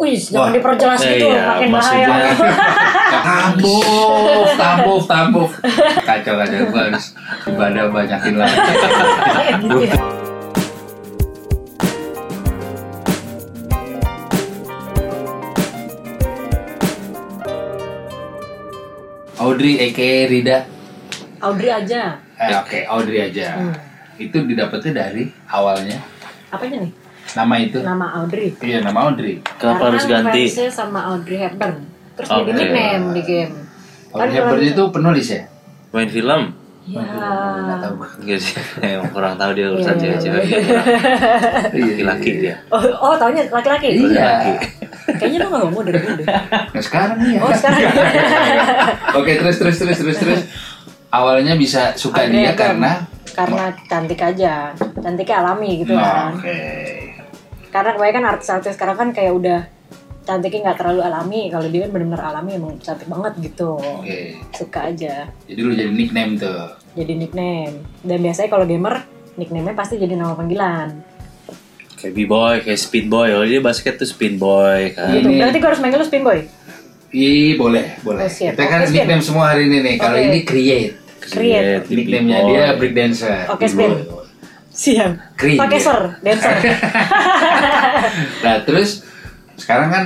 Wih, jangan diperjelas Eh, gitu, iya, makin bahaya. Tambuf, tambuf, tambuf. Kacau kacau gue harus ibadah banyakin ya. Audrey Eke Rida. Audrey aja. Eh, Oke, Audrey aja. Hmm. Itu didapetnya dari awalnya Apanya nih? Nama itu. Nama Audrey. Iya, nama Audrey. Kenapa harus ganti? sama Audrey Hepburn. Terus Oke. jadi nickname di game. Audrey Kan Hepburn itu penulis ya? Main film? Ya. Nggak tahu gua. Enggak sih, emang kurang tahu dia urusan Iya, iya, cewek-cewek. Iya, Laki-laki dia. Oh, oh taunya laki-laki? Iya. Kayaknya lu gak ngomong dari dulu deh. Nah sekarang iya. Oh sekarang Oke terus terus terus terus terus. Awalnya bisa suka dia karena Karena cantik aja. Cantiknya alami gitu Nah, kan. Oke. Karena kebanyakan artis-artis sekarang kan kayak udah cantiknya nggak terlalu alami. Kalau dia kan benar-benar alami emang cantik banget gitu. Oke. Suka aja. Jadi lu jadi nickname tuh. Jadi nickname. Dan biasanya kalau gamer nickname-nya pasti jadi nama panggilan. Kayak B-boy, kayak speed boy. Kalau dia basket tuh spin boy kan. Gitu. Berarti gue harus manggil lu spin boy. Ih boleh boleh. Oh, siap. Kita kan Spin. nickname semua hari ini nih. Kalau Oke. ini create. Create. Nickname-nya B-boy. dia breakdancer. Oke, Spin. Siang. Keren Pakai dia. ser, dancer. Nah terus sekarang kan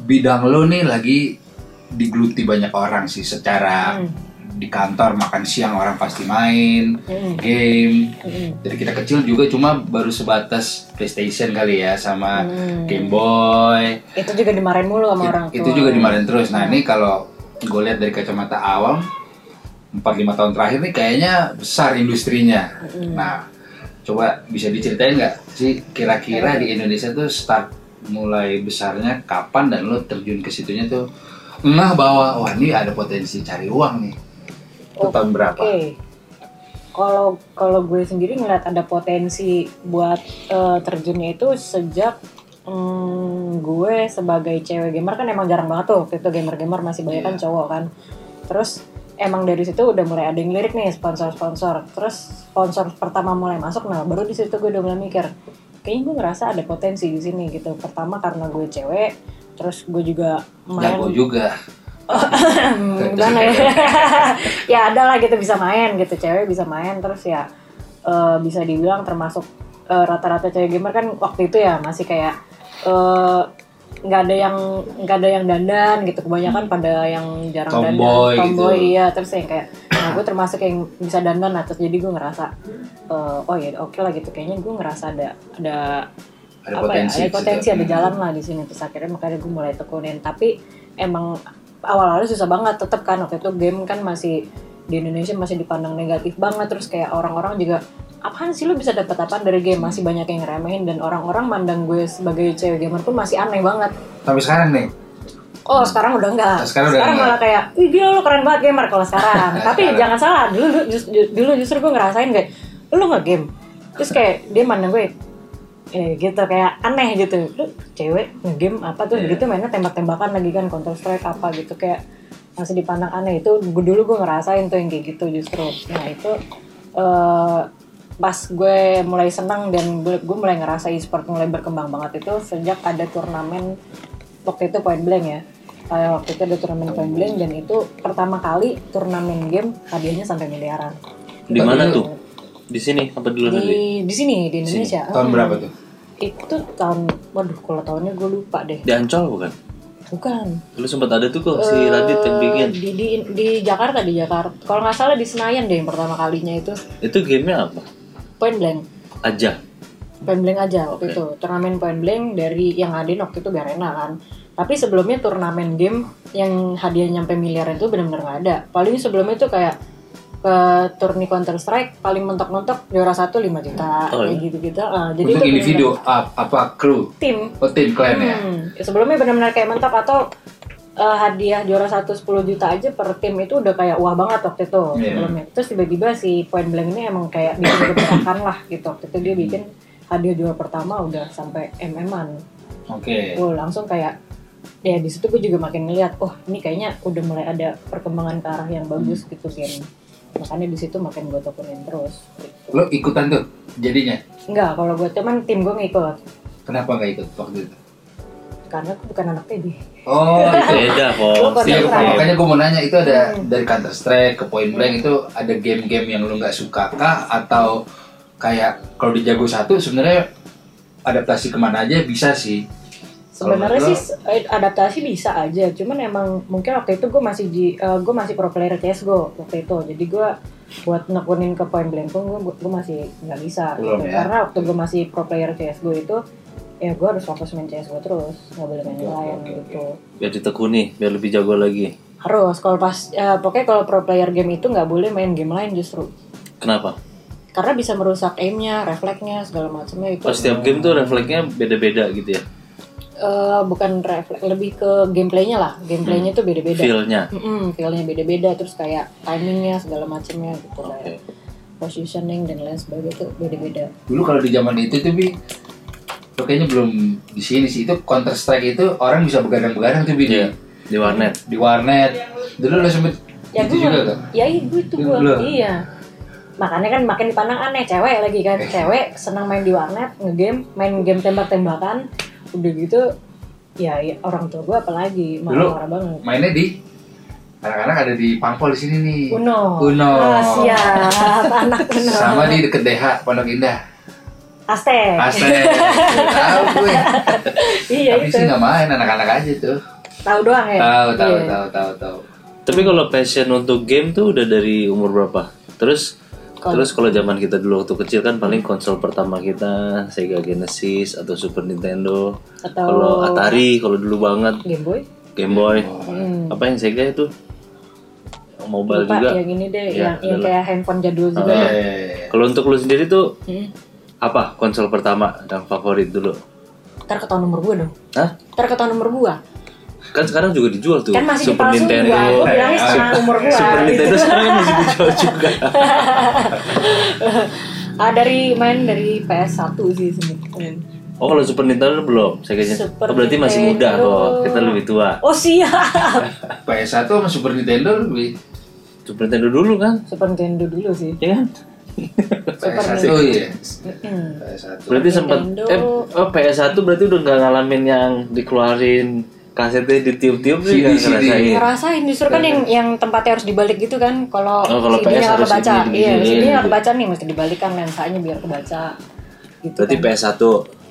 bidang lo nih lagi digeluti banyak orang sih secara Hmm. di kantor makan siang orang pasti main Hmm. game Mm-mm. dari kita kecil juga cuma baru sebatas PlayStation kali ya sama Hmm. Game Boy Itu juga dimarahin mulu sama It- orang tua. itu juga dimarahin terus nah ini kalau gue lihat dari kacamata awam 4-5 tahun terakhir nih kayaknya besar industrinya Mm-mm. nah coba bisa diceritain nggak sih kira-kira di Indonesia tuh start mulai besarnya kapan dan lo terjun ke situnya tuh ngeh bahwa wah ini ada potensi cari uang nih itu Oh, tahun berapa Oke. Kalau kalau gue sendiri ngeliat ada potensi buat eh, terjunnya itu sejak mm, gue sebagai cewek gamer kan emang jarang banget tuh waktu itu gamer-gamer masih banyak kan Iya. cowok kan. Terus emang dari situ udah mulai ada yang lirik nih sponsor-sponsor. Terus sponsor pertama mulai masuk, nah baru di situ gue udah mulai mikir, kayaknya gue ngerasa ada potensi di sini gitu. Pertama karena gue cewek, terus gue juga main jago juga gimana ya ya ada lah gitu bisa main gitu cewek bisa main terus ya eh, bisa dibilang termasuk eh, rata-rata cewek gamer kan waktu itu ya masih kayak eh, nggak ada yang nggak ada yang dandan gitu. Kebanyakan pada yang jarang Tomboy dandan. Tomboy gitu. iya. Terus yang kayak nah gue termasuk yang bisa dandan lah. Terus jadi gue ngerasa eh, oh ya oke lah gitu. Kayaknya gue ngerasa ada ada ada apa potensi ya, ada potensi ada jalan lah di sini. Terus akhirnya makanya gue mulai tekunin. Tapi emang awal-awalnya susah banget tetep kan. Waktu itu game kan masih di Indonesia masih dipandang negatif banget. Terus kayak orang-orang juga apaan sih lu bisa dapat apaan dari game? Masih banyak yang ngeremehin dan orang-orang mandang gue sebagai cewek gamer pun masih aneh banget. Sampai sekarang nih? Oh sekarang udah enggak. Oh, sekarang udah enggak. malah kayak ih gila lu keren banget gamer kalau sekarang. Tapi Sekarang. jangan salah dulu dulu justru, dulu justru gue ngerasain kayak lu nggak game? Terus kayak dia mandang gue eh gitu kayak aneh gitu. Lu cewek ngegame apa tuh? Iya. gitu mainnya tembak-tembakan lagi kan counter strike apa gitu kayak masih dipandang aneh. Itu gue dulu gue ngerasain tuh yang kayak gitu justru. Nah itu eh pas gue mulai senang dan gue, gue mulai ngerasa e-sport mulai berkembang banget itu sejak ada turnamen waktu itu point blank ya. Kayak waktu itu ada turnamen point blank dan itu pertama kali turnamen game hadiahnya sampai miliaran. Di mana tuh? Di sini apa dulu di di sini di Indonesia. Tahun Hmm. berapa tuh? Itu tahun waduh kalau tahunnya gue lupa deh. Di Ancol bukan? bukan. Dulu sempat ada tuh kok si Eh, Radit yang bikin. di, di di Jakarta di Jakarta. Kalau nggak salah di Senayan deh yang pertama kalinya itu. Itu gamenya apa? Point blank. Aja. point blank aja waktu itu. Turnamen point blank dari yang ngadain waktu itu Garena kan. Tapi sebelumnya turnamen game yang hadiah nyampe miliar itu benar-benar nggak ada. Paling sebelumnya itu kayak ke turni counter strike paling mentok-mentok juara satu 5 juta Oh, kayak gitu-gitu. Ah, jadi untuk itu individu ap- apa kru tim. Oh tim klan ya? Hmm, sebelumnya benar-benar kayak mentok atau eh, hadiah juara satu 10 juta aja per tim itu udah kayak wah banget waktu itu Iya. sebelumnya. Terus tiba-tiba si Point Blank ini emang kayak bikin gebrakan lah gitu. Waktu itu dia bikin hadiah juara pertama udah sampai MM-an. oke Oh, langsung kayak ya di situ gue juga makin ngeliat, oh ini kayaknya udah mulai ada perkembangan ke arah yang bagus gitu game. Makanya di situ makin gue tekunin terus. Gitu. lo ikutan tuh jadinya Enggak, kalau gue cuman tim gue ngikut. kenapa nggak ikut waktu itu karena aku bukan anak PD. Oh, itu. Beda kok. Makanya gue mau nanya itu ada dari Counter Strike ke Point Blank itu ada game-game yang lu nggak suka kah atau kayak kalau di Jago satu sebenarnya adaptasi ke mana aja bisa sih. Sebenarnya sih eh, adaptasi bisa aja, cuman emang mungkin waktu itu gue masih di gue masih pro player CS:GO waktu itu, jadi gue buat nekunin ke point blank pun gue gue masih nggak bisa Belum gitu. ya? karena waktu gue masih pro player CS:GO itu ya gue harus fokus main CS:GO terus nggak boleh main yang lain oke, gitu Biar ditekuni, biar lebih jago lagi. harus kalau pas ya, pokoknya kalau pro player game itu nggak boleh main game lain justru Kenapa? karena bisa merusak aimnya, refleksnya segala macamnya itu Pas setiap game tuh refleksnya beda-beda gitu ya. eh, bukan refleks lebih ke gameplaynya lah gameplaynya tuh beda-beda Feel-nya. Mm-mm, feel-nya beda-beda terus kayak timingnya segala macamnya gitu Oke. kayak positioning dan lain sebagainya itu beda-beda. Dulu kalau di zaman itu tuh bi, lo kayaknya belum di sini sih itu Counter Strike itu orang bisa begadang-begadang tuh bi di- Iya. Di warnet. di warnet. Dulu lo sempet Ya itu gue, juga kan? ya itu itu gue, iya. Makanya kan makin dipandang aneh cewek lagi kan, cewek senang main di warnet, ngegame, main game tembak-tembakan, udah gitu, ya, ya orang tua gue apalagi marah-marah banget. Mainnya di anak-anak ada di Pampol di sini nih. Uno, Uno. Ah, siap, anak Uno. Sama di deket DH Pondok Indah. Aztec. Asli. Tahu gue. iya Tapi itu. sih nggak main anak-anak aja tuh. Tahu doang ya. Tahu tahu Iya. tahu tahu tahu. Tapi kalau passion untuk game tuh udah dari umur berapa? Terus Kalau- terus kalau zaman kita dulu waktu kecil kan paling konsol pertama kita Sega Genesis atau Super Nintendo. Atau Kalau Atari kalau dulu banget Game Boy. Game Boy. Hmm. Apa yang Sega itu? Yang Mobile Lupa juga. yang ini deh, Iya, yang, yang kayak handphone jadul juga. Iya. Kalau untuk lu sendiri tuh Hmm. Apa konsol pertama yang favorit dulu? Ntar ketahuan nomor gua dong. Hah? Ntar ketahuan nomor gua. Kan sekarang juga dijual tuh Kan masih Super Nintendo. gua. Gua bilangnya setengah umur gua. Super gitu. Nintendo sekarang kan masih dijual juga. Ah dari main dari PS1 sih sebenarnya. Oh kalau Super Nintendo belum, saya kayaknya. Super Oh, berarti masih muda kok. Kita lebih tua. Oh siap. PS1 sama Super Nintendo lebih Super Nintendo dulu kan, Super Nintendo dulu sih. ya kan? Super PS1 Nintendo. iya. Hmm. PS1. Berarti sempat eh oh PS1 berarti udah nggak ngalamin yang dikeluarin kasetnya ditiup-tiup sih nggak CD, CD. ngerasain. Ngerasain justru kan yang yang tempatnya harus dibalik gitu kan kalau Oh, kalau CD-nya PS nggak harus kebaca. ini, Iya, begini, CD-nya nggak gitu. kebaca nih mesti dibalikan lensanya biar kebaca. Gitu Berarti kan. PS1.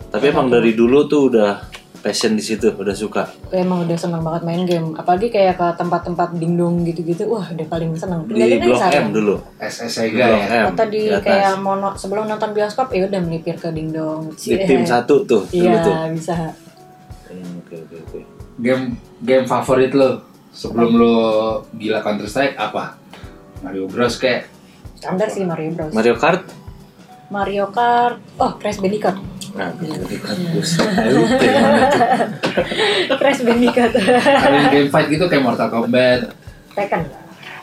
Tapi emang dari dulu tuh udah passion di situ, udah suka. emang udah senang banget main game apalagi kayak ke tempat-tempat dingdong gitu-gitu wah udah paling seneng Di Blok. M dulu. SS Di Sega Blok ya. M. atau di kayak mono sebelum nonton bioskop ya udah melipir ke dingdong di tim satu tuh dulu tuh. iya bisa Hmm, Oke oke oke. Game game favorit lo sebelum lo gila Counter Strike apa? Mario Bros kayak standar sih Mario Bros Mario Kart. Mario Kart oh Crash Bandicoot Nah, buset. Tuh. Crash Bandicoot kalian game fight gitu kayak Mortal Kombat, Tekken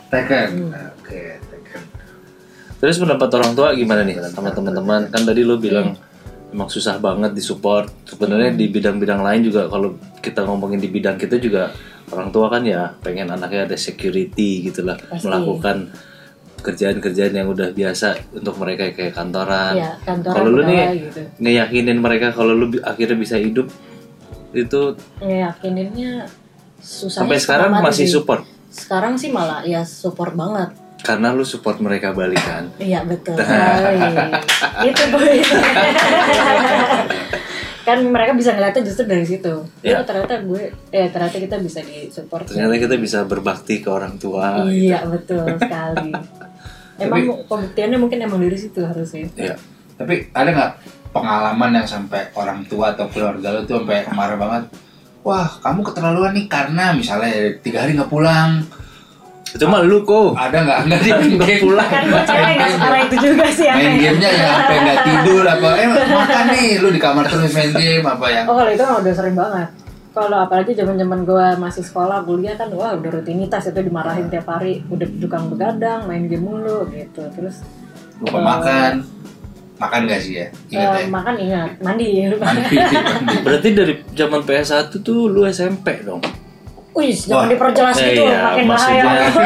Tekken. Hmm. Oke, Tekken. Terus pendapat orang tua gimana nih sama teman-teman? Kan tadi lu bilang emang susah banget disupport. Sebenarnya di bidang-bidang lain juga kalau kita ngomongin di bidang kita juga orang tua kan ya pengen anaknya ada security gitu lah, Pasti. melakukan kerjaan-kerjaan yang udah biasa untuk mereka kayak kantoran. Iya, kantoran Kalau lu nih gitu. ngeyakinin mereka kalau lu akhirnya bisa hidup itu ngeyakininnya susah sampai sekarang masih support sekarang sih malah ya support banget karena lu support mereka balikan. Iya betul itu boy. kan mereka bisa ngeliatnya justru dari situ. Ya ternyata gue, eh ternyata kita bisa di support. Ternyata kita bisa berbakti ke orang tua. Iya betul sekali. Emang pembuktiannya mungkin emang dari situ harusnya. Iya. Tapi ada nggak pengalaman yang sampai orang tua atau keluarga lo tuh sampai marah banget? Wah, kamu keterlaluan nih karena misalnya tiga hari nggak pulang. Cuma lu kok Ada nggak? Nggak di main game. pulang. Kan gue cewek nggak separah itu juga sih ya. Main gamenya yang sampai nggak tidur apa? Eh makan nih, lu di kamar terus main game apa yang? Oh kalau itu udah sering banget. Kalau apalagi zaman-zaman gue masih sekolah kuliah kan wah udah rutinitas itu dimarahin tiap hari udah tukang begadang main game mulu gitu terus Lupa makan. Makan nggak sih ya? Ingat eh, ya? makan ingat mandi Mandi. mandi. Berarti dari zaman PS1 tuh lu SMP dong. Wih, jangan Wah. diperjelas Eh, gitu, iya, makin maksudnya- bahaya.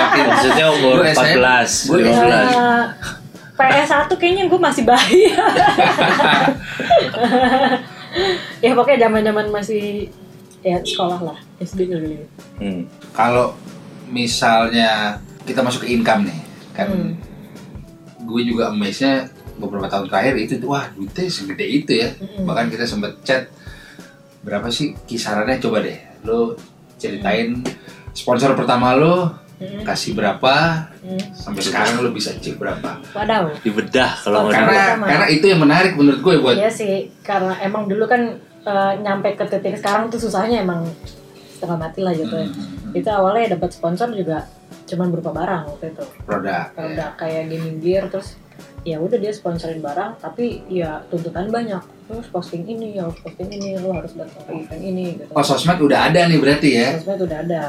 Makin- Maksudnya umur 14, Gue 15. Eh, PS1 kayaknya gue masih bayi. ya pokoknya zaman zaman masih ya sekolah lah SD kali Hmm. Kalau misalnya kita masuk ke income nih, kan Hmm. gue juga amaze-nya beberapa tahun terakhir itu wah duitnya segede itu ya. Mm-mm. Bahkan kita sempet chat berapa sih kisarannya coba deh. Lo ceritain sponsor pertama lo Mm-mm. kasih berapa Hmm. sampai sekarang lo bisa cek berapa. Wadaw. Dibedah kalau mau Karena karena itu yang menarik menurut gue buat Iya sih, karena emang dulu kan eh, nyampe ke titik sekarang tuh susahnya emang setengah mati lah gitu. ya. Hmm, Itu awalnya dapat sponsor juga cuman berupa barang waktu itu. produk. ya. Produk kayak gaming gear terus ya udah dia sponsorin barang tapi ya tuntutan banyak. Lu harus posting ini, harus posting ini, lu harus datang ke event ini gitu. Oh sosmed udah ada nih berarti ya. Sosmed udah ada.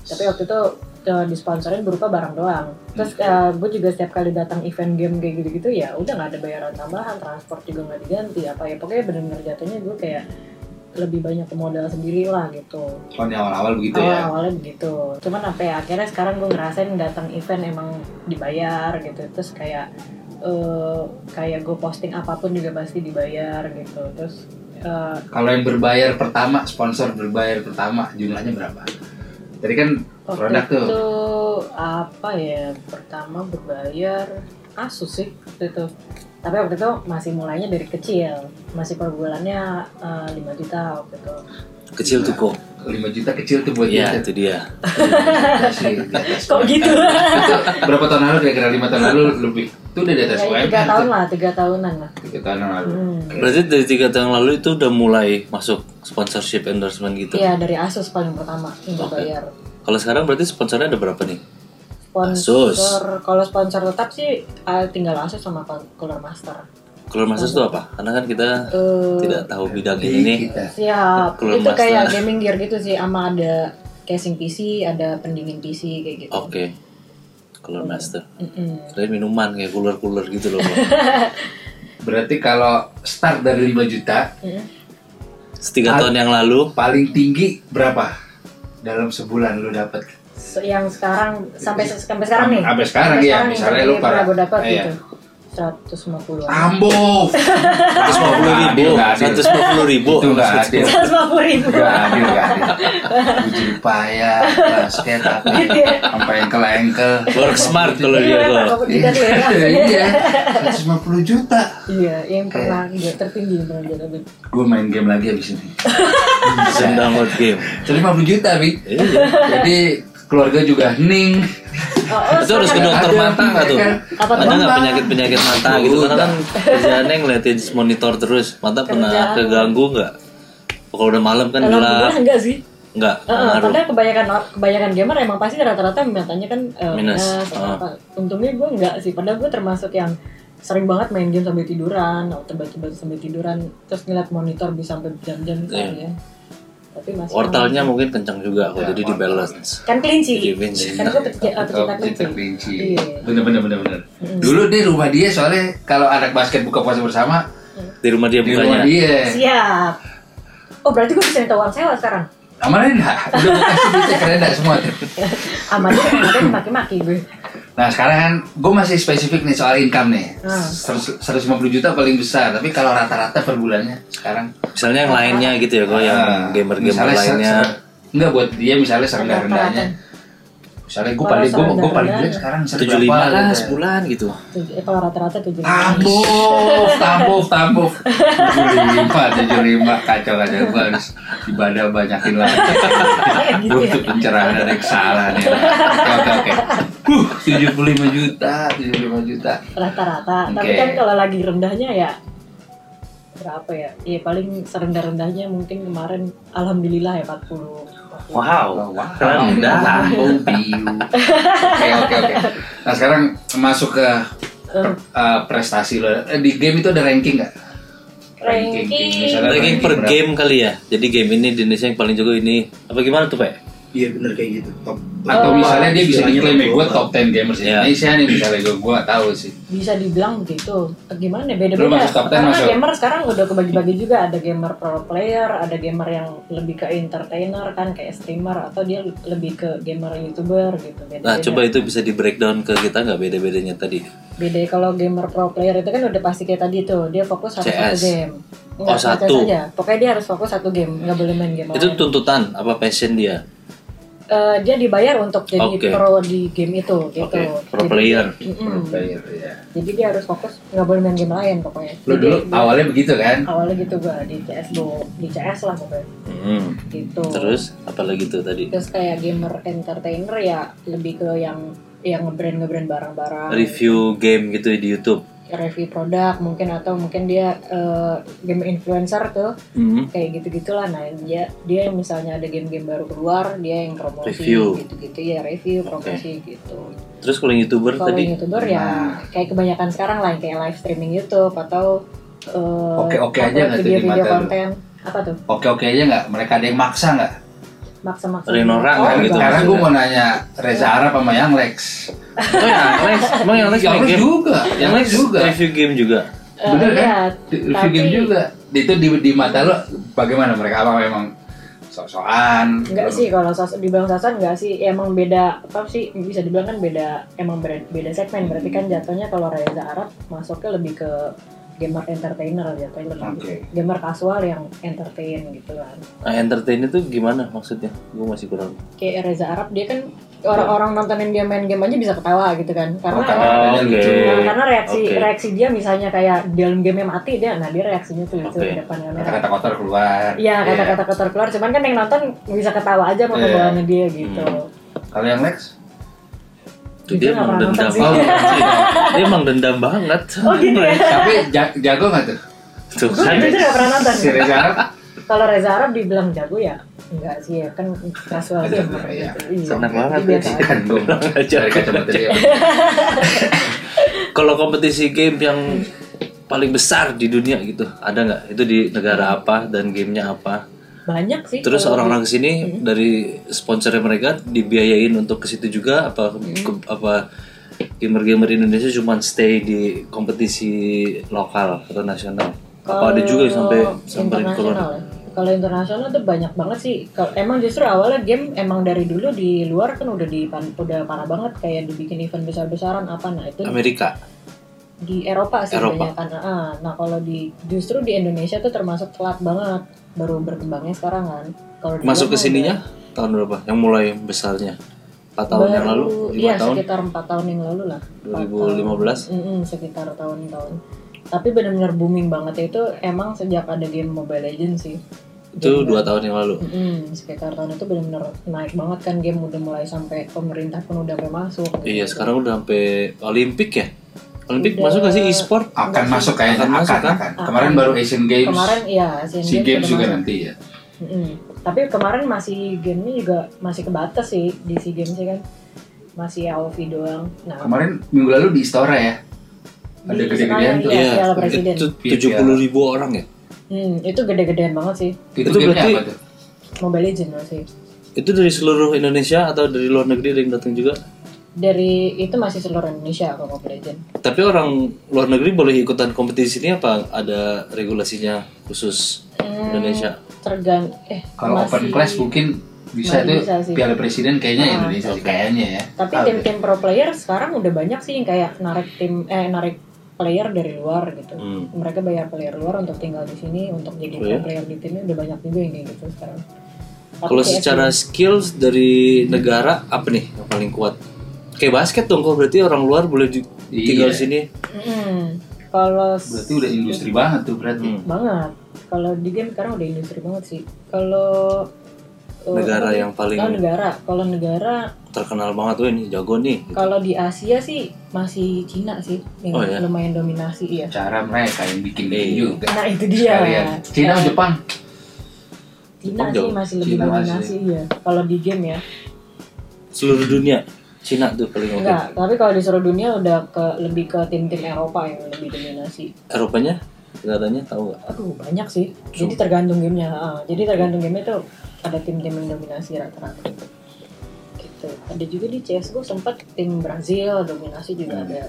Tapi waktu itu eh, disponsorin berupa barang doang. Terus gue juga setiap kali datang event game kayak gitu-gitu ya udah nggak ada bayaran tambahan, transport juga nggak diganti apa ya pokoknya benar-benar jatuhnya gue kayak lebih banyak ke modal sendiri lah gitu. Oh di awal-awal begitu ya. Awal-awalnya begitu. Cuman apa ya akhirnya sekarang gue ngerasain datang event emang dibayar gitu. Terus kayak eh kayak gue posting apa pun juga pasti dibayar gitu. Terus eh, Kalau yang berbayar pertama, sponsor berbayar pertama jumlahnya berapa? Tadi kan Waktu produk tuh. itu apa ya pertama berbayar Asus sih waktu itu tapi waktu itu masih mulainya dari kecil masih per bulannya eh, 5 juta waktu itu Kecil tuh kok. 5 juta kecil tuh buat Iya, dia. itu dia. Kok gitu Itu berapa tahun lalu kira-kira 5 tahun lalu lebih. Itu udah di atas ya, UMR. tiga tahun tuh. lah tiga tahunan lah Tiga tahun yang lalu. Hmm. Berarti dari tiga tahun lalu itu udah mulai masuk sponsorship endorsement gitu. Iya dari Asus paling pertama yang berbayar Kalau sekarang berarti sponsornya ada berapa nih? sponsor kalau sponsor tetap sih eh, tinggal Asus sama Cooler Master Kalau Masters itu apa? Karena kan kita Eh, tidak tahu bidang ini nih. kita siap Cooler itu kayak Master. gaming gear gitu sih sama ada casing PC ada pendingin PC kayak gitu Oke. Cooler Master. Mm-mm. Kalian minuman kayak cooler-cooler gitu loh. Berarti kalau start dari 5 juta Mm-mm. Setiga tahun yang lalu. paling tinggi berapa dalam sebulan lu dapat Se- yang sekarang sampai sampai sekarang nih? sampai sekarang ya yang misalnya lu pernah gue dapat iya. gitu 150 Ambo. 150 ribu, 150 ribu. Itu nggak adil. 150 ribu Gak adil, gak adil. Jadi payah, basket apa, sampai engkel-engkel. Work smart kalau dia Iya, tidak tuh ya. Iya, 150 juta. Iya, yang pernah nggak tertinggi yang pernah gue dapat. Gue main game lagi abis ini. Bisa download game. Jadi 50 juta, Bi. Iya. Jadi keluarga juga hening. Oh, Itu harus ke dokter mata nggak tuh? kan? Apa? Ada nggak penyakit-penyakit mata gitu? Karena kan kerjaannya ngeliatin monitor terus. Mata pernah keganggu nggak? Kalau udah malam kan gelap. Enggak sih. Enggak, ngaruh. karena kebanyakan kebanyakan gamer emang pasti rata-rata matanya kan eh, Minus. apa. Untungnya gue enggak sih, padahal gue termasuk yang sering banget main game sampai tiduran, atau baca-baca sampai tiduran, terus ngeliat monitor bisa sampai jam-jam misalnya. Iya. Tapi masih Wortelnya mungkin kencang juga kok, Ya, jadi di balance. kan kelinci. Jadi kelinci. Kan pecinta, Oh, pecinta kelinci. Iya. Bener bener bener bener. Dulu di rumah dia soalnya kalau anak basket buka puasa bersama Di rumah dia di rumah bukanya. dia. Siap. Oh berarti gue bisa minta uang sewa sekarang. Amalnya enggak, udah gue kasih duitnya keren enggak semua. Amannya kadang maki-maki gue. Nah sekarang kan gue masih spesifik nih soal income nih. Hmm. 100 150 juta paling besar, tapi kalau rata-rata per bulannya sekarang Misalnya yang lainnya gitu ya, kok yang ah, gamer-gamer lainnya. enggak buat dia misalnya serendah-rendahnya. Misalnya gue paling gue gue paling jelek sekarang misalnya 75 berapa, lah gitu. sebulan gitu. Tujuh- Eh, kalau rata-rata tujuh Tambuf, tambuf, tambuf. 75, 75, kacau kacau gue harus ibadah banyakin lagi. gitu ya. Untuk pencerahan dari kesalahan ya. Oke oke oke. Huh, 75 juta, 75 juta. rata-rata. Tapi Oke. kan kalau lagi rendahnya ya berapa ya? Iya paling serendah-rendahnya mungkin kemarin alhamdulillah ya 40. 40. Wow, Wah, rendah. Oke oke oke. Nah sekarang masuk ke Eh, uh, prestasi lo. Eh, di game itu ada ranking nggak? Ranking. misalnya Ranking per berapa? game kali ya. Jadi game ini di Indonesia yang paling jago ini. Apa gimana tuh, Pak? Iya bener kayak gitu. Top. Atau Oh. misalnya dia bisa diklaim gue top 10 gamers Iya. Indonesia nih misalnya gue gue tahu sih. bisa dibilang begitu. Gimana ya beda-beda. masuk top 10 Karena masuk. gamer sekarang udah kebagi-bagi juga ada gamer pro player, ada gamer yang lebih ke entertainer kan kayak streamer atau dia lebih ke gamer youtuber gitu. Beda-beda. Nah, coba itu bisa di breakdown ke kita nggak beda-bedanya tadi? Beda kalau gamer pro player itu kan udah pasti kayak tadi tuh dia fokus satu game. Nggak, Oh, satu. aja. Pokoknya dia harus fokus satu game, nggak boleh main game Itu lain. tuntutan apa passion dia? Eh, dia dibayar untuk jadi Oke. pro di game itu gitu. Oke, pro Jadi- player. Mm-mm. Player, ya. Jadi dia harus fokus nggak boleh main game lain pokoknya. Lu dulu dia- awalnya begitu kan? awalnya gitu gua di CS do di CS lah pokoknya Hmm. gitu. Terus apa lagi tuh tadi? Terus kayak gamer entertainer ya lebih ke yang yang ngebrand ngebrand barang-barang. Review game gitu di YouTube. Review produk mungkin atau mungkin dia eh, game influencer tuh Hmm. kayak gitu gitulah nah dia dia misalnya ada game-game baru keluar dia yang promosi Review. gitu-gitu ya review promosi gitu Terus kalau yang YouTuber kalau tadi youtuber ya Nah. kayak kebanyakan sekarang lah yang kayak live streaming YouTube atau eh, Oke-oke apa, aja nggak tuh di video-video mata lu? konten apa tuh Oke-oke aja nggak? Mereka ada yang maksa nggak? Maksa-maksa Renora oh, nggak enggak. gitu? Sekarang gue mau nanya Reza Arab sama Yang Lex. Oh ya, Lex, emang yang Lex Yang main game? juga, Yang Lex juga. Review game juga. Eh, Bener kan? iya, Di- Review tapi- game juga. Itu di, di mata lo bagaimana mereka? Apa memang sok-sokan? Enggak sih kalau sos dibilang sosan enggak sih Ya, emang beda apa sih bisa dibilang kan beda emang beda, beda segmen berarti kan jatuhnya kalau Reza Arab masuknya lebih ke gamer entertainer jatuhnya lebih Oke. gamer kasual yang entertain gitu kan Nah, entertain itu gimana maksudnya? Gue masih kurang. kayak Reza Arab dia kan orang-orang nontonin dia main game aja bisa ketawa gitu kan karena Oh. Nah, karena reaksi Oke. reaksi dia misalnya kayak dalam game mati dia nah dia reaksinya tuh lucu Oke. di depan kamera Kata-kata kotor keluar. Iya kata-kata kotor keluar cuman kan yang nonton bisa ketawa aja sama Iya. pembawaannya dia gitu Kalau yang Lex? Itu dia nggak emang dendam banget. dia emang dendam banget. Oh gitu ya Tapi ja- jago nggak tuh? Tuh kan. jujur gak pernah nonton Si Reza Arab? Kalau Reza Arab dibilang jago ya enggak sih ya kan bener, iya. gitu. Iya. Senang banget Jadi biasa ya. aja. Kan dia. Kalau kompetisi game yang paling besar di dunia gitu, ada nggak? Itu di negara apa dan gamenya apa? Banyak sih. Terus kalau orang-orang ke sini dari sponsornya mereka dibiayain untuk ke situ juga apa ke- apa gamer-gamer Indonesia cuma stay di kompetisi lokal atau nasional? Apa ada juga sampai samperin internasional keluar? ya. Kalau internasional tuh banyak banget sih. Kalau emang justru awalnya game emang dari dulu di luar kan udah di udah parah banget kayak dibikin event besar-besaran apa nah itu Amerika. di Eropa sih Eropa. kebanyakan. Ah, nah kalau di justru di Indonesia tuh termasuk telat banget baru berkembangnya sekarang kan. Kalau Masuk ke sininya tahun berapa? Yang mulai besarnya? 4 tahun yang Baru- lalu? 5 Iya tahun? sekitar 4 tahun yang lalu lah 2015? Mm-mm, sekitar tahun-tahun Tapi benar-benar booming banget itu emang sejak ada game Mobile Legends sih Itu 2 tahun yang lalu. Mm-mm, sekitar tahun itu benar-benar naik banget kan game udah mulai sampai pemerintah pun udah mulai masuk Iya, gitu. sekarang udah sampai Olimpik ya? Olimpik Udah. masuk gak sih e-sport? Akan masuk kayaknya. Akan Akan, masuk, akan, kan? Kemarin baru Asian Games. Kemarin iya Asian Si Games udah juga masuk. nanti ya. Mm-mm. Tapi kemarin masih gamenya juga masih kebatas sih di SEA Games sih kan Masih AOV doang Nah Kemarin minggu lalu di Istora ya. Ada gede-gedean tuh. Iya, Piala Presiden. itu Iya, 70 ribu orang ya? hmm, itu gede-gedean banget sih Itu, Itu berarti- apa tuh? Mobile Legends masih Itu dari seluruh Indonesia atau dari luar negeri ada yang datang juga? Dari itu masih seluruh Indonesia kalau Mobile Legends. Tapi orang luar negeri boleh ikutan kompetisi ini apa ada regulasinya khusus Hmm, Indonesia? Tergan eh Kalau masih- open class mungkin bisa tuh bisa sih. Piala Presiden kayaknya Ah. Indonesia sih kayaknya ya. Tapi Tahu tim-tim pro player sekarang udah banyak sih yang kayak narik tim eh narik player dari luar gitu. Hmm. Mereka bayar player luar untuk tinggal di sini untuk jadi Oh, pro ya? player di timnya udah banyak juga yang kayak gitu sekarang. Kalau secara skills dari negara apa nih yang paling kuat? Kayak basket dong, kok berarti orang luar boleh di- Iya. tinggal di sini. Mm-mm. kalau Berarti udah industri banget tuh berarti. Hmm. banget. Kalau di game sekarang udah industri banget sih. Kalau eh, Negara apa yang paling- Oh, negara. Kalau negara Terkenal banget tuh ini jago nih. Kalau di Asia sih masih Cina sih yang Oh, ya? lumayan dominasi ya. Cara mereka yang bikin Iya. game juga. Nah itu dia. Sekalian. Cina Eh, Jepang. Cina Jepang sih jauh. masih lebih Cina masih. dominasi ya. Kalau di game ya. Seluruh dunia Cina tuh paling oke. Enggak, tapi kalau di seluruh dunia udah ke lebih ke tim-tim Eropa yang lebih dominasi. Eropanya negaranya tahu nggak? Aduh banyak sih. Jadi tergantung gamenya. Jadi tergantung gamenya tuh ada tim-tim yang dominasi rata-rata. Gitu. Ada juga di CSGO sempat tim Brazil dominasi juga Hmm. ada.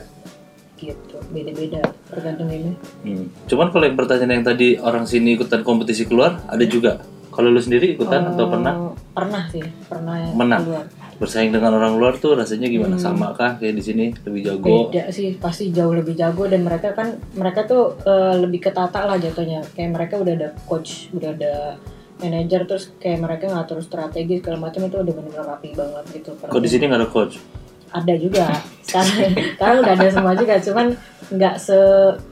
Gitu. Beda-beda tergantung gamenya. Hmm. Cuman kalau yang pertanyaan yang tadi orang sini ikutan kompetisi keluar ada juga. Kalau lu sendiri ikutan atau Eh, pernah? Pernah sih, pernah Menang? keluar. Bersaing dengan orang luar tuh rasanya gimana? Sama kah kayak di sini lebih jago? beda sih pasti jauh lebih jago dan mereka kan mereka tuh eh, lebih ketata lah jatuhnya kayak mereka udah ada coach udah ada manajer terus kayak mereka ngatur strategi segala macam itu udah benar-benar rapi banget gitu Kok di sini nggak ada coach? ada juga sekarang sekarang udah ada semua juga cuman nggak se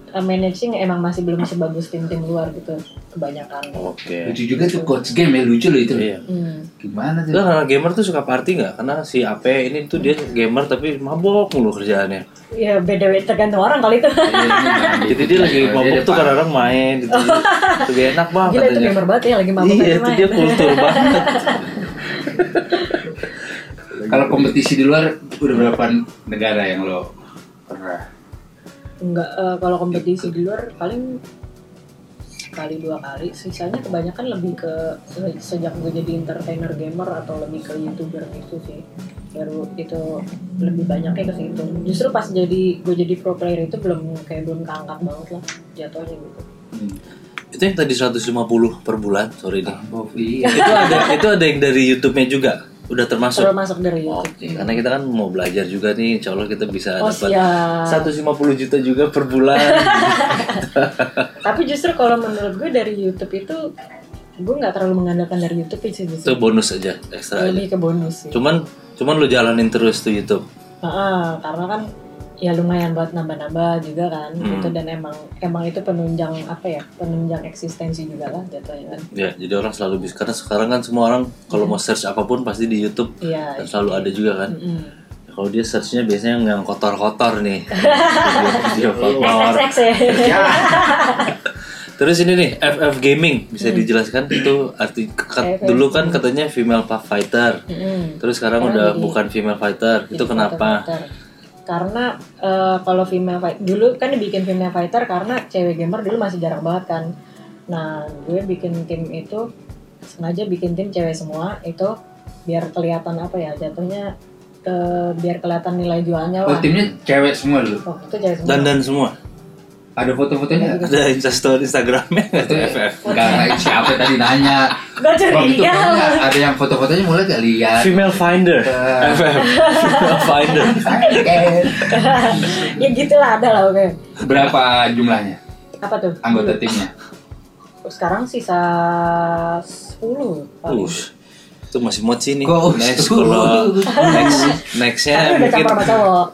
eh, managing emang masih belum sebagus tim-tim luar gitu kebanyakan Oke. Lucu juga tuh coach game ya lucu loh itu. Iya. Hmm. Gimana tuh? Itu karena gamer tuh suka party nggak? Karena si AP ini tuh dia gamer tapi mabok mulu kerjaannya. ya beda beda tergantung orang kali itu Jadi dia lagi mabok tuh kadang-kadang main gitu. Lebih enak banget gila itu katanya. gamer banget ya lagi mabuk Iya, itu main. dia kultur banget. Kalau kompetisi di luar udah berapa negara yang lo pernah? Enggak, eh, kalau kompetisi di luar paling kali dua kali. Sisanya kebanyakan lebih ke se- sejak gue jadi entertainer gamer atau lebih ke youtuber gitu sih. Baru itu lebih banyaknya ke situ. Justru pas jadi gue jadi pro player itu belum kayak belum keangkat banget lah jatuhnya gitu. Hmm. Itu yang tadi 150 per bulan, sorry nih. Oh, iya. itu ada itu ada yang dari YouTube-nya juga. Udah termasuk. Terus masuk dari YouTube. Oke, karena kita kan mau belajar juga nih, insya Allah kita bisa Oh dapat siap. 150 juta juga per bulan. Tapi justru kalau menurut gue dari YouTube itu gue nggak terlalu mengandalkan dari YouTube sih itu justru bonus aja, ekstra aja. lebih ke bonus sih. Cuman cuman lu jalanin terus tuh YouTube. Heeh, karena kan ya lumayan buat nambah-nambah juga kan Hmm. gitu dan emang emang itu penunjang apa ya penunjang eksistensi juga lah jatuhnya kan Ya, jadi orang selalu bisa karena sekarang kan semua orang kalau mau search apa pun pasti di YouTube iya dan selalu ada juga kan. mm. Kalau dia searchnya biasanya yang- kotor-kotor nih. Video kotor. XXX ya Terus ini nih FF Gaming bisa dijelaskan itu arti kat- dulu kan katanya female fighter. Terus sekarang udah bukan female fighter. itu kenapa? fighter. Karena eh, kalau female fight dulu kan dibikin female fighter karena cewek gamer dulu masih jarang banget kan. Nah, gue bikin tim itu sengaja bikin tim cewek semua itu biar kelihatan apa ya jatuhnya eh, biar kelihatan nilai jualnya Oh lah. timnya cewek semua dulu. Oh, itu cewek semua. Dan dan semua. Ada foto-fotonya nggak? Ada instastory Instagramnya nggak tuh FF? Enggak, enggak, siapa tadi nanya? Gak curiga. ada yang foto-fotonya mulai gak lihat. Female Finder. FF. Female Finder. ya gitulah ada lah oke. Berapa jumlahnya Apa tuh? anggota timnya? Sekarang sisa 10 paling. Ush. Itu masih mochi nih. Kok next kalau next nextnya Tapi udah mungkin campur sama cowok.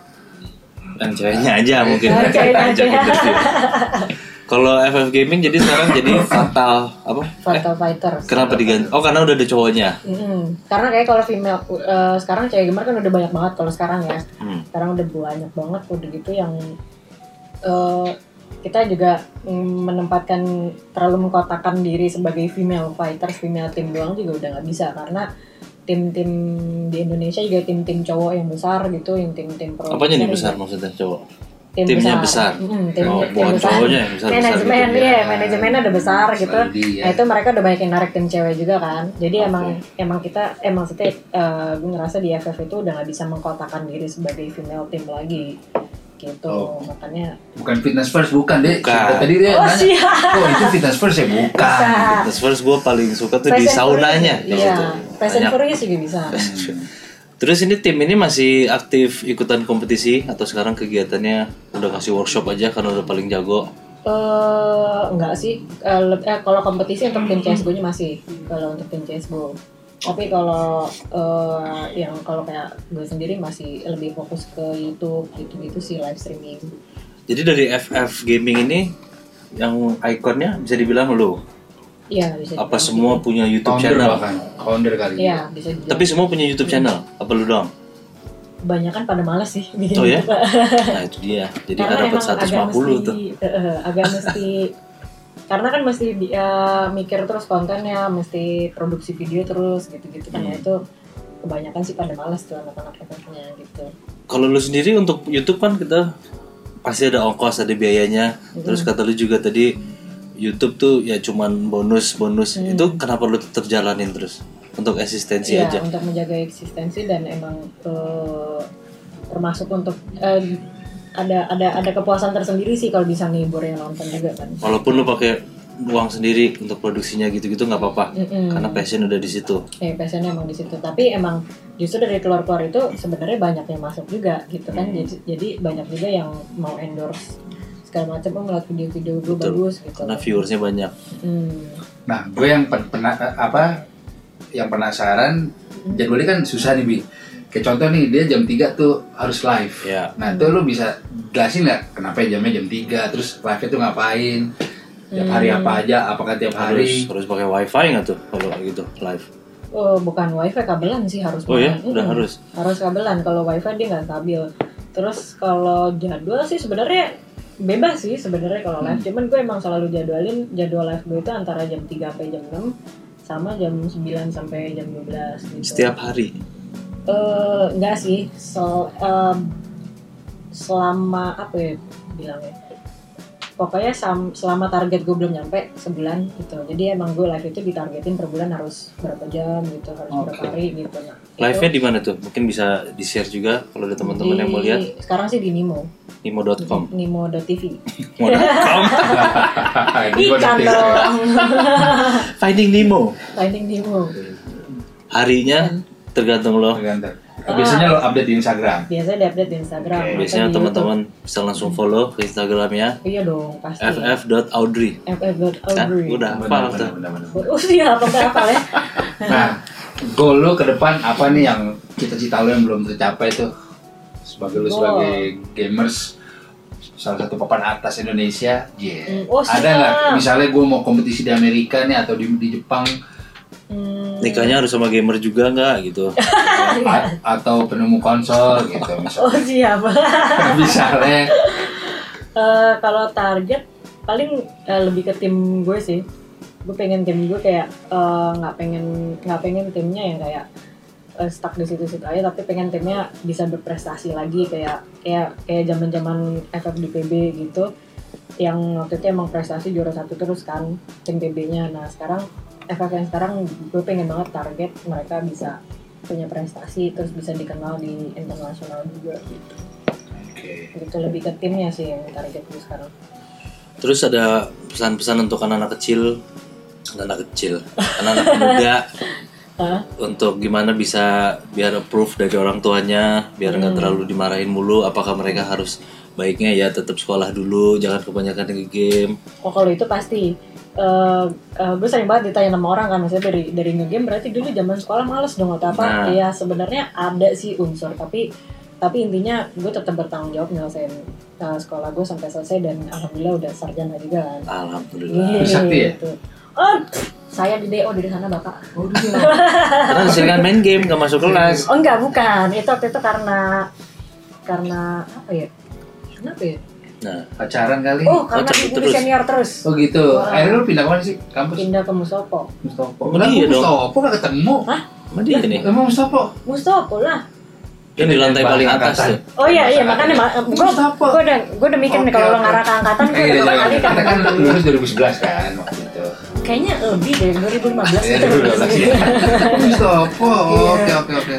Yang ceweknya aja mungkin Yang ceweknya Ajak aja. Kalau FF Gaming jadi sekarang jadi fatal apa? Eh, Fatal Fighter. kenapa diganti? Oh karena udah ada cowoknya. Mm-mm. Karena kayak kalau female eh, sekarang cewek gamer kan udah banyak banget kalau sekarang ya. Hmm. Sekarang udah banyak banget udah gitu yang eh, kita juga mm, menempatkan terlalu mengkotakkan diri sebagai female fighters, female team doang juga udah nggak bisa karena tim-tim di Indonesia juga tim-tim cowok yang besar gitu, yang tim-tim pro. Apanya nih besar maksudnya cowok? Tim Timnya besar. Mm, tim, Oh, tim bukan besar. cowoknya yang besar-besar Manajemen, gitu. iya, manajemennya udah besar gitu. Dia. Nah itu mereka udah banyak yang narik tim cewek juga kan. Jadi Oke. emang emang kita emang maksudnya eh, gue ngerasa di FF itu udah nggak bisa mengkotakkan diri sebagai female team lagi gitu. Oh. Makanya Bukan fitness first, bukan deh. Bukan. Tadi dia Oh, nanya, siap. oh itu fitness first ya bukan. Bisa. Terus first gue paling suka tuh di Fast and saunanya. Iya, gitu. Banyak. Furious juga bisa. Terus ini tim ini masih aktif ikutan kompetisi atau sekarang kegiatannya udah kasih workshop aja karena udah paling jago. Eh enggak sih. Le- eh, kalau kompetisi untuk tim CSGO-nya masih kalau untuk tim CSGO. Tapi kalau eh, yang kalau kayak gue sendiri masih lebih fokus ke YouTube gitu-gitu sih live streaming. Jadi dari FF Gaming ini yang ikonnya bisa dibilang lo. Iya bisa. Apa semua punya YouTube Founder channel? bahkan, founder kali. Iya bisa. dibilang. Tapi semua punya YouTube channel. Apa lu doang? kebanyakan pada males sih bikin Oh ya? Nah itu dia. Jadi karena kan dapat emang agak 150 mesti, tuh. eh, agak mesti karena kan mesti eh, mikir terus kontennya, mesti produksi video terus gitu-gitu kan ya Hmm. itu kebanyakan sih pada males tuh anak-anak gitu. Kalau lu sendiri untuk YouTube kan kita pasti ada ongkos, ada biayanya. Terus kata lu juga tadi YouTube tuh ya cuman bonus-bonus. Itu kenapa lu tetap jalanin terus? Untuk eksistensi Iya, aja. untuk menjaga eksistensi dan emang eh, termasuk untuk eh, ada ada ada kepuasan tersendiri sih kalau bisa ngehibur yang nonton juga kan. Walaupun lu pakai uang sendiri untuk produksinya gitu-gitu nggak apa-apa Mm-mm. karena passion udah di situ Eh, passionnya emang di situ. Tapi emang justru dari keluar-keluar itu sebenarnya banyak yang masuk juga gitu kan. Hmm. Jadi, jadi banyak juga yang mau endorse segala macam oh ngeliat video-video gue Betul. bagus gitu. karena viewersnya banyak Hmm. Nah, gue yang pen- pernah apa yang penasaran jadwalnya kan susah nih bi. Kayak contoh nih dia jam 3 tuh harus live. ya Nah, itu lu bisa jelasin nggak kenapa jamnya jam 3 terus live itu ngapain? Tiap hari Hmm. apa aja? Apakah tiap harus hari? harus pakai wifi nggak tuh kalau gitu live Oh, bukan wifi kabelan sih harus. Oh ya? Udah Mm-mm. harus? Harus kabelan. Kalau wifi dia nggak stabil. Terus kalau jadwal sih sebenarnya bebas sih sebenarnya kalau live. Hmm. Cuman gue emang selalu jadwalin jadwal live gue itu antara jam 3 sampai jam 6 sama jam 9 sampai jam 12 gitu. setiap hari Eh, enggak sih. So, em, selama apa ya bilangnya? Pokoknya sam- selama target gue belum nyampe sebulan gitu. Jadi emang gue live itu ditargetin per bulan harus berapa jam gitu, harus berapa Oke. hari gitu. Nah, live nya di mana tuh mungkin bisa di share juga kalau ada teman-teman yang mau lihat Sekarang sih di Nimo, nimo.com Nimo.tv. Nimo.com Ikan dong. Finding Nemo Finding Nimo. harinya tergantung lo Tergantung. Biasanya lo update di Instagram. Biasanya diupdate di Instagram. Atau biasanya di teman-teman bisa langsung follow ke Instagramnya. Iya dong, pasti. ff.audrey kan FF.Audrey. udah Benar, apa benar, tuh benar, benar. Oh iya, apa apa ya? Nah, goal lo ke depan apa nih yang cita-cita lo yang belum tercapai tuh? Sebagai lo sebagai gamers salah satu papan atas Indonesia, yeah. Hmm, oh, ada nggak? Misalnya gue mau kompetisi di Amerika nih atau di, di Jepang Hmm, nikahnya harus sama gamer juga nggak gitu a- atau penemu konsol gitu oh misalnya. siap. misalnya Eh, kalau target paling eh, lebih ke tim gue sih. Gue pengen tim gue kayak eh, nggak pengen nggak pengen timnya yang kayak eh, stuck di situ-situ aja, tapi pengen timnya bisa berprestasi lagi kayak kayak kayak zaman-zaman FF di PB gitu. Yang waktu itu emang prestasi juara satu terus kan tim PB-nya. Nah sekarang FF yang sekarang gue pengen banget target mereka bisa punya prestasi terus bisa dikenal di internasional juga gitu. Oke. Gitu lebih ke timnya sih yang target gue sekarang. terus ada pesan-pesan untuk anak-anak kecil anak-anak kecil anak-anak muda Hah? untuk gimana bisa biar approve dari orang tuanya biar nggak terlalu dimarahin mulu apakah mereka harus baiknya ya tetap sekolah dulu jangan kebanyakan ke game Oh kalau itu pasti. Eh gue sering banget ditanya sama orang kan, maksudnya dari dari ngegame berarti dulu zaman sekolah males dong atau apa? Nah. Iya sebenarnya ada sih unsur, tapi tapi intinya gue tetap bertanggung jawab nyelesain eh, sekolah gue sampai selesai dan alhamdulillah udah sarjana juga kan. alhamdulillah Trisakti ya? Gitu. Oh, saya di DO dari sana bapak. karena seringan main game nggak masuk kelas Oh enggak bukan, itu waktu itu karena karena apa ya? Kenapa ya? Nah pacaran kali Oh karena cabut ibu terus. senior terus. oh gitu Wah. akhirnya lo pindah ke mana sih kampus Pindah ke Mustopo. Mustopo Oh, iya dong. Mustopo gak ketemu sama dia nih emang Mustopo Mustopo lah. yang di lantai paling atas tuh Oh iya iya makanya mak gue Mustafa. gue udah gue udah mikir nih kalau lo ngarah ke angkatan gue Eh, udah iya, berapa iya, kali kan kita kan lulus 2011 kan waktu itu kayaknya lebih dari 2015 Iya, gitu. 2012 ya. Mustopo, oke oke oke.